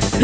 shit.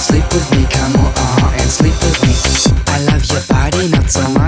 sleep with me. Come on and sleep with me. I love your body, not so much.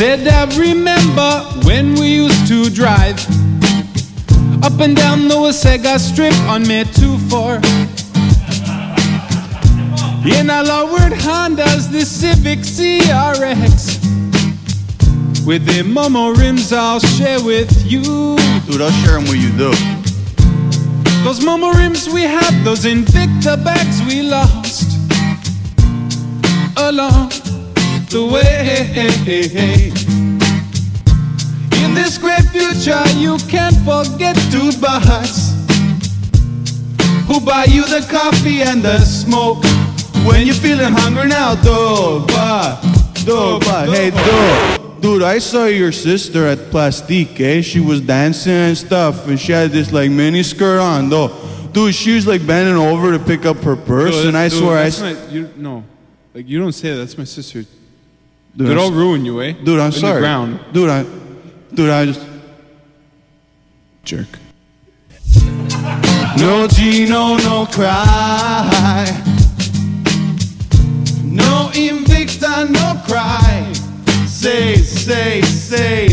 Said I remember when we used to drive up and down the Wasaga Strip on May 24. In our lowered Hondas, the Civic CRX. With the Momo rims I'll share with you. Dude, I'll share them with you, though. Those Momo rims we had, those Invicta bags we lost along the way. In this great future, you can't forget to buys. Who buy you the coffee and the smoke when you're feeling hungry now, dog? But, dog, Hey, dude. Dude, I saw your sister at Plastique, eh? She was dancing and stuff, and she had this like mini skirt on, though. Dude, she was like bending over to pick up her purse, and I swear I. my, you, no, like you don't say that. That's my sister. Dude, Dude, I'm I'll ruin you, eh? Dude, I'm In sorry. The ground. Dude, I. Dude, I just. Jerk. No Gino, no cry. No Invicta, no cry. Say, say, say.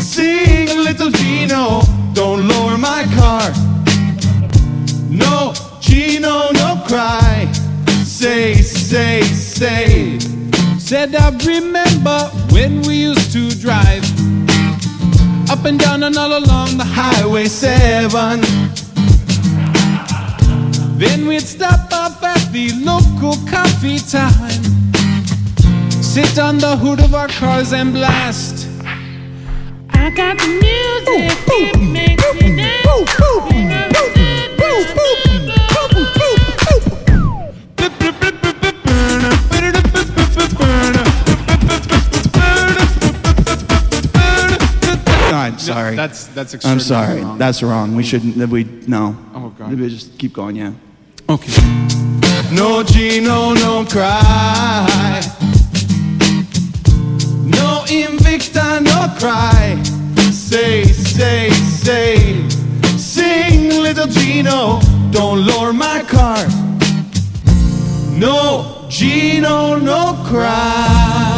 Sing, little Gino. Don't lower my car. No Gino, no cry. Say, say, say. Said I remember when we used to drive up and down and all along the Highway 7. Then we'd stop off at the local coffee time. Sit on the hood of our cars and blast. I got the music that makes me dance. No, I'm sorry. That's that's I'm sorry. wrong. That's wrong. We shouldn't. We no. Oh, God. Maybe just keep going. Yeah. okay. No Gino, no cry. No Invicta, no cry. Say, say, say. Sing, little Gino. Don't lower my car. No Gino, no cry.